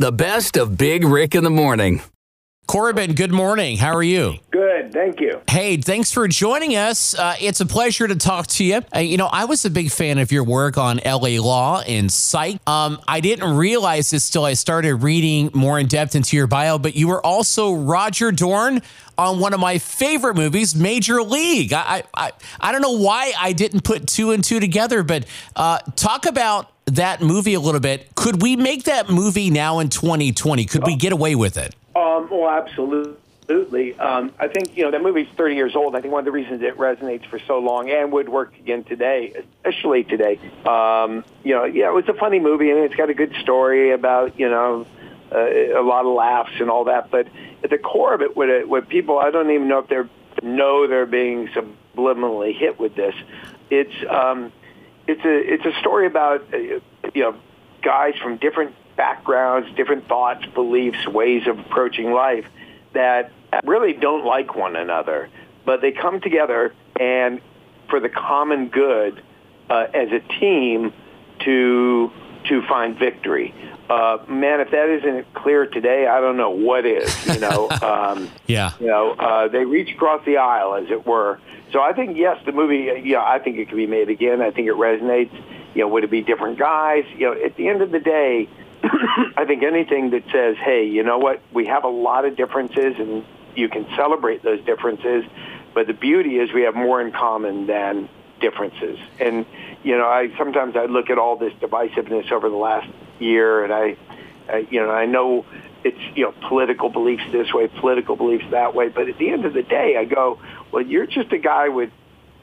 The best of Big Rick in the morning. Corbin, good morning. How are you? Good, thank you. Hey, thanks for joining us. Uh, it's a pleasure to talk to you. Uh, you know, I was a big fan of your work on LA Law and Psych. Um, I didn't realize this till I started reading more in depth into your bio, but you were also Roger Dorn on one of my favorite movies, Major League. I I, I don't know why I didn't put two and two together, but uh, talk about that movie a little bit. Could we make that movie now in 2020? Could we get away with it? Um, well, absolutely. Um, I think you know that movie's 30 years old. I think one of the reasons it resonates for so long and would work again today, especially today. Um, you know, yeah, it was a funny movie and it's got a good story about you know uh, a lot of laughs and all that. But at the core of it, what, it, what people I don't even know if they know they're being subliminally hit with this. It's um, it's a it's a story about uh, you know guys from different backgrounds, different thoughts, beliefs, ways of approaching life that really don't like one another, but they come together and for the common good uh, as a team to to find victory. Uh, man, if that isn't clear today, I don't know what is. You know, um, yeah. You know, uh, they reach across the aisle, as it were. So I think yes, the movie. Yeah, I think it could be made again. I think it resonates. You know, would it be different guys? You know, at the end of the day, I think anything that says, hey, you know what, we have a lot of differences and you can celebrate those differences, but the beauty is we have more in common than differences. And, you know, I sometimes I look at all this divisiveness over the last year and I, I you know, I know it's, you know, political beliefs this way, political beliefs that way, but at the end of the day, I go, well, you're just a guy with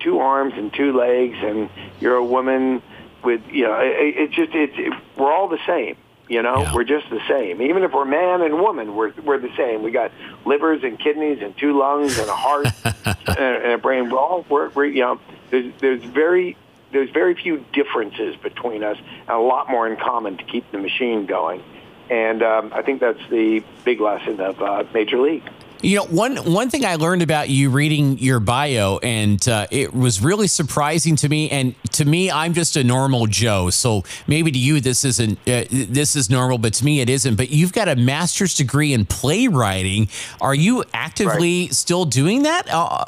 two arms and two legs and you're a woman with, you know, it, it just, it's, it, we're all the same you know, yeah. we're just the same. Even if we're man and woman, we're we're the same. We got livers and kidneys and two lungs and a heart and, and, a brain. We're all we're, we're you know, there's there's very there's very few differences between us and a lot more in common to keep the machine going. And um, I think that's the big lesson of uh, Major League. You know, one one thing I learned about you reading your bio, and uh, it was really surprising to me. And to me, I'm just a normal Joe, so maybe to you this isn't uh, this is normal, but to me it isn't. But you've got a master's degree in playwriting. Are you actively right. still doing that? Uh,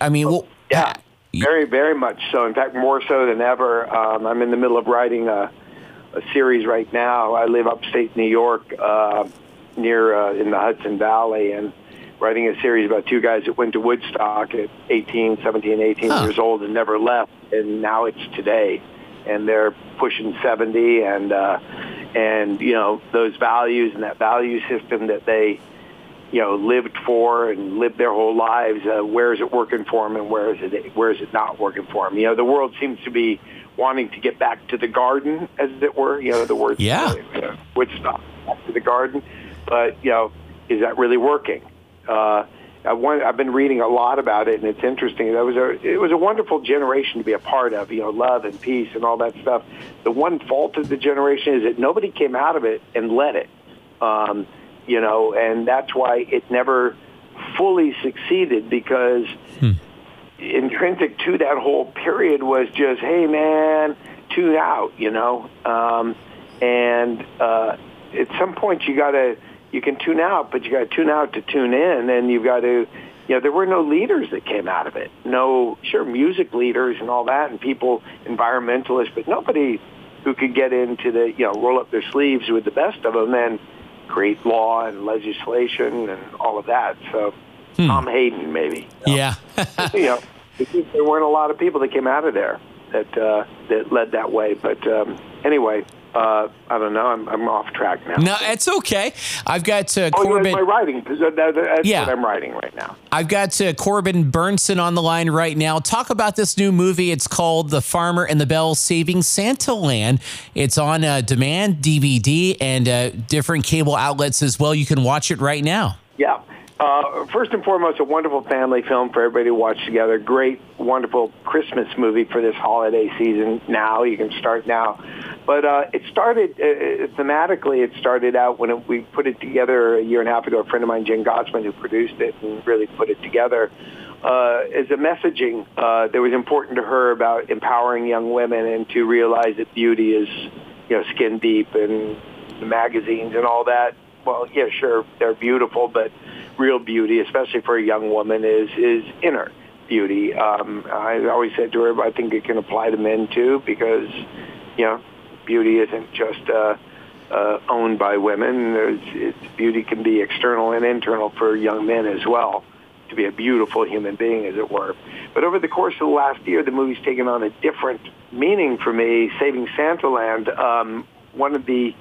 I mean, well, yeah, very very much so. In fact, more so than ever. Um, I'm in the middle of writing a, a series right now. I live upstate New York, uh, near uh, in the Hudson Valley, and writing a series about two guys that went to Woodstock at 18, 17, 18 huh. years old and never left, and now it's today, and they're pushing 70, and uh, and you know those values and that value system that they you know lived for and lived their whole lives. Uh, where is it working for them, and where is it where is it not working for them? You know, the world seems to be wanting to get back to the garden, as it were. You know, the word yeah, uh, Woodstock, back to the garden, but you know, is that really working? uh, I want, I've been reading a lot about it, and it's interesting. That was a it was a wonderful generation to be a part of. You know, love and peace and all that stuff. The one fault of the generation is that nobody came out of it and led it. Um, you know, and that's why it never fully succeeded because hmm. intrinsic to that whole period was just, hey man, tune out. You know, um, and uh, at some point you got to you can tune out, but you got to tune out to tune in, and you've got to, you know, there were no leaders that came out of it. No, sure, music leaders and all that, and people, environmentalists, but nobody who could get into the, you know, roll up their sleeves with the best of them and create law and legislation and all of that. So, hmm. Tom Hayden, maybe. You know? Yeah. you know, there weren't a lot of people that came out of there that uh, that led that way. But um, anyway, uh, I don't know. I'm, I'm off track now. No, it's okay. I've got uh, oh, Corbin. my writing. That's yeah. what I'm writing right now. I've got uh, Corbin Bernsen on the line right now. Talk about this new movie. It's called The Farmer and the Belle Saving Santaland. It's on uh, demand, DVD, and uh, different cable outlets as well. You can watch it right now. Yeah. Uh, first and foremost, a wonderful family film for everybody to watch together. Great, wonderful Christmas movie for this holiday season. Now you can start now, but uh, it started uh, uh, thematically. It started out when it, we put it together a year and a half ago. A friend of mine, Jenn Gotzon, who produced it and really put it together, uh, as a messaging uh, that was important to her about empowering young women and to realize that beauty is, you know, skin deep and the magazines and all that. Well, yeah, sure, they're beautiful, but real beauty, especially for a young woman, is is inner beauty. Um, I always said to her, I think it can apply to men too, because you know, beauty isn't just uh, uh, owned by women. There's, it's, beauty can be external and internal for young men as well to be a beautiful human being, as it were. But over the course of the last year, the movie's taken on a different meaning for me. Saving Santaland, um, one of the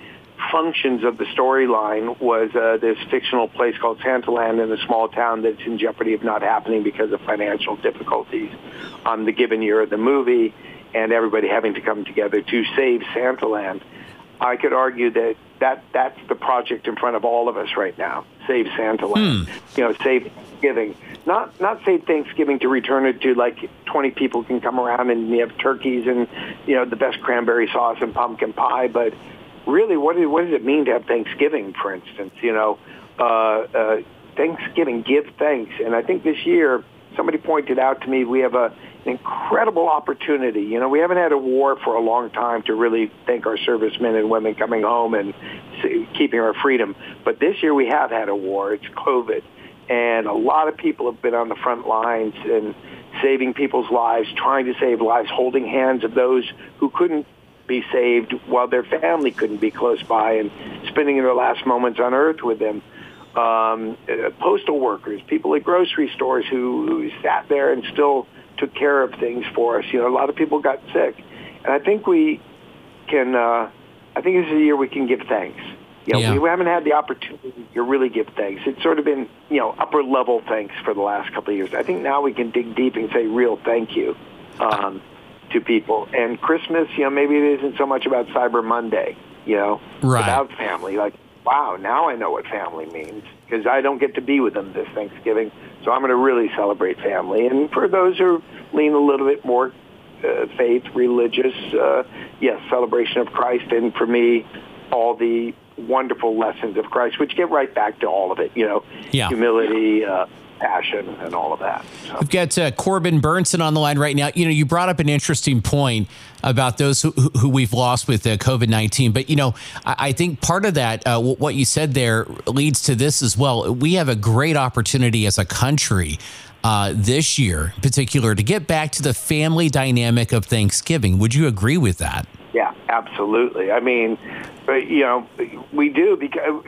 functions of the storyline was uh, this fictional place called Santaland in a small town that's in jeopardy of not happening because of financial difficulties on the given year of the movie and everybody having to come together to save Santaland. I could argue that, that that's the project in front of all of us right now. Save Santaland. Hmm. You know, save Thanksgiving. Not not save Thanksgiving to return it to like 20 people can come around and you have turkeys and you know the best cranberry sauce and pumpkin pie, but really, what, is, what does it mean to have Thanksgiving, for instance? You know, uh, uh, Thanksgiving, give thanks. And I think this year, somebody pointed out to me, we have a, an incredible opportunity. You know, we haven't had a war for a long time to really thank our servicemen and women coming home and keeping our freedom. But this year we have had a war. It's COVID. And a lot of people have been on the front lines and saving people's lives, trying to save lives, holding hands of those who couldn't be saved while their family couldn't be close by and spending their last moments on earth with them. Um, postal workers, people at grocery stores who, who sat there and still took care of things for us. You know, a lot of people got sick. And I think we can, uh, I think this is a year we can give thanks. You know, yeah. we haven't had the opportunity to really give thanks. It's sort of been, you know, upper level thanks for the last couple of years. I think now we can dig deep and say real thank you. Um, to people. And Christmas, you know, maybe it isn't so much about Cyber Monday, you know, right. about family. Like, wow, now I know what family means because I don't get to be with them this Thanksgiving. So I'm going to really celebrate family. And for those who lean a little bit more uh, faith, religious, uh, yes, celebration of Christ. And for me, all the wonderful lessons of Christ, which get right back to all of it, you know, yeah. humility, uh, passion and all of that. So. We've got uh, Corbin Bernsen on the line right now. You know, you brought up an interesting point about those who, who we've lost with uh, COVID 19. But, you know, I, I, think part of that, uh, what you said there, leads to this as well. We have a great opportunity as a country. Uh, this year, in particular, to get back to the family dynamic of Thanksgiving. Would you agree with that? Yeah, absolutely. I mean, you know, we do because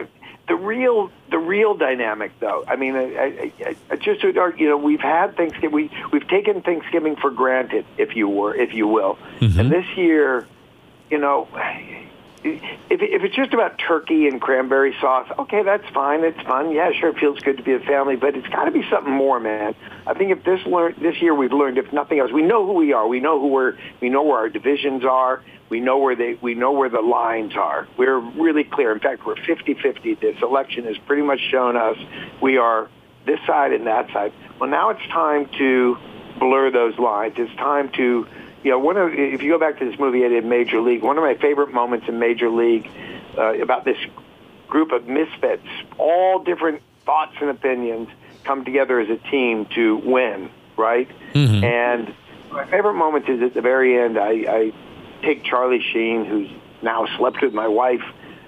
the real the real dynamic though i mean I, I, I just would argue you know we've had thanksgiving we, we've taken thanksgiving for granted if you were if you will mm-hmm. and this year you know if, if it's just about turkey and cranberry sauce okay that's fine it's fun yeah sure it feels good to be a family but it's got to be something more man i think if this learn this year we've learned if nothing else we know who we are we know who we're we know where our divisions are we know where they we know where the lines are. We're really clear. In fact, we're 50-50. This election has pretty much shown us we are this side and that side. Well, now it's time to blur those lines. It's time to you know, one of if you go back to this movie I did Major League, one of my favorite moments in Major League uh, about this group of misfits, all different thoughts and opinions come together as a team to win, right? Mm-hmm. And my favorite moment is at the very end. I, I take Charlie Sheen, who's now slept with my wife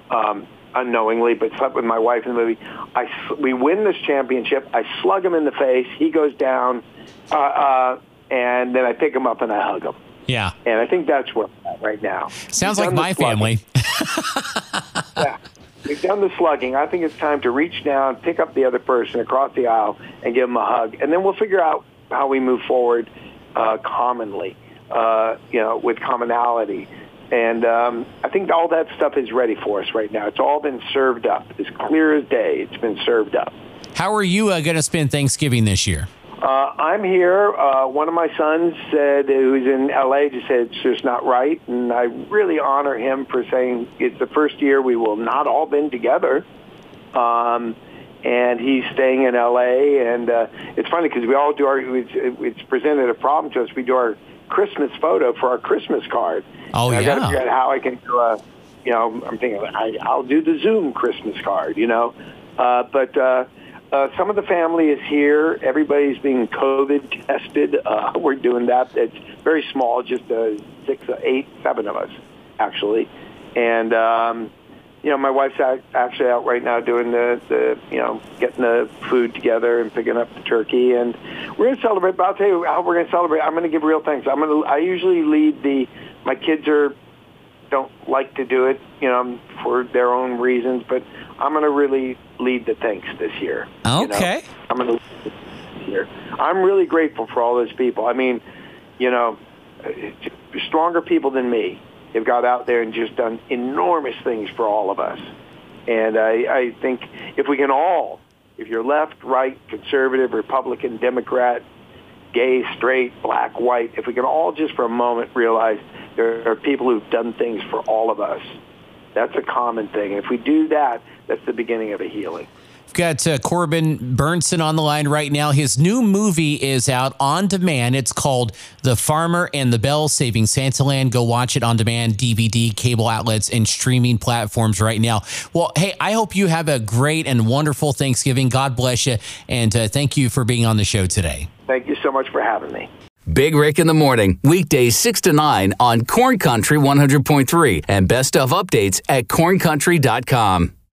um, unknowingly, but slept with my wife in the movie. I we win this championship. I slug him in the face. He goes down, uh, uh, and then I pick them up and I hug them. Yeah, and I think that's where I'm at right now. Sounds like my family. yeah. We've done the slugging. I think it's time to reach down, pick up the other person across the aisle, and give them a hug, and then we'll figure out how we move forward uh, commonly uh, you know, with commonality. And um, I think all that stuff is ready for us right now. It's all been served up. It's clear as day. It's been served up. How are you uh, going to spend Thanksgiving this year? Uh, I'm here. Uh, one of my sons said, who's in LA, just said it's just not right, and I really honor him for saying it's the first year we will not all been together. Um, and he's staying in LA, and uh, it's funny because we all do our. It's, it's presented a problem to us. We do our Christmas photo for our Christmas card. Oh and yeah. I got to figure out how I can do a, you know, I'm thinking I, I'll do the Zoom Christmas card, you know, uh, but. Uh, uh, some of the family is here. Everybody's being COVID tested. Uh, we're doing that. It's very small, just uh, six, uh, eight, seven of us, actually. And um, you know, my wife's out, actually out right now doing the, the, you know, getting the food together and picking up the turkey, and we're going to celebrate. But I'll tell you how we're going to celebrate. I'm going to give real thanks. I'm going to. I usually lead the. My kids are don't like to do it, you know, for their own reasons, but I'm going to really lead the thanks this year. Okay. You know? I'm going to this year. I'm really grateful for all those people. I mean, you know, uh, stronger people than me have got out there and just done enormous things for all of us. And I, I think if we can all, if you're left, right, conservative, Republican, Democrat, gay, straight, black, white, if we can all just for a moment realize there are people who've done things for all of us, that's a common thing. And if we do that, that's the beginning of a healing. We've got uh, Corbin Bernsen on the line right now. His new movie is out on demand. It's called The Farmer and the Belle Saving Santaland. Go watch it on demand, DVD, cable outlets, and streaming platforms right now. Well, hey, I hope you have a great and wonderful Thanksgiving. God bless you. And uh, thank you for being on the show today. Thank you so much for having me. Big Rick in the Morning, weekdays 6 to 9 on Corn Country 100.3 and best of updates at corncountry.com.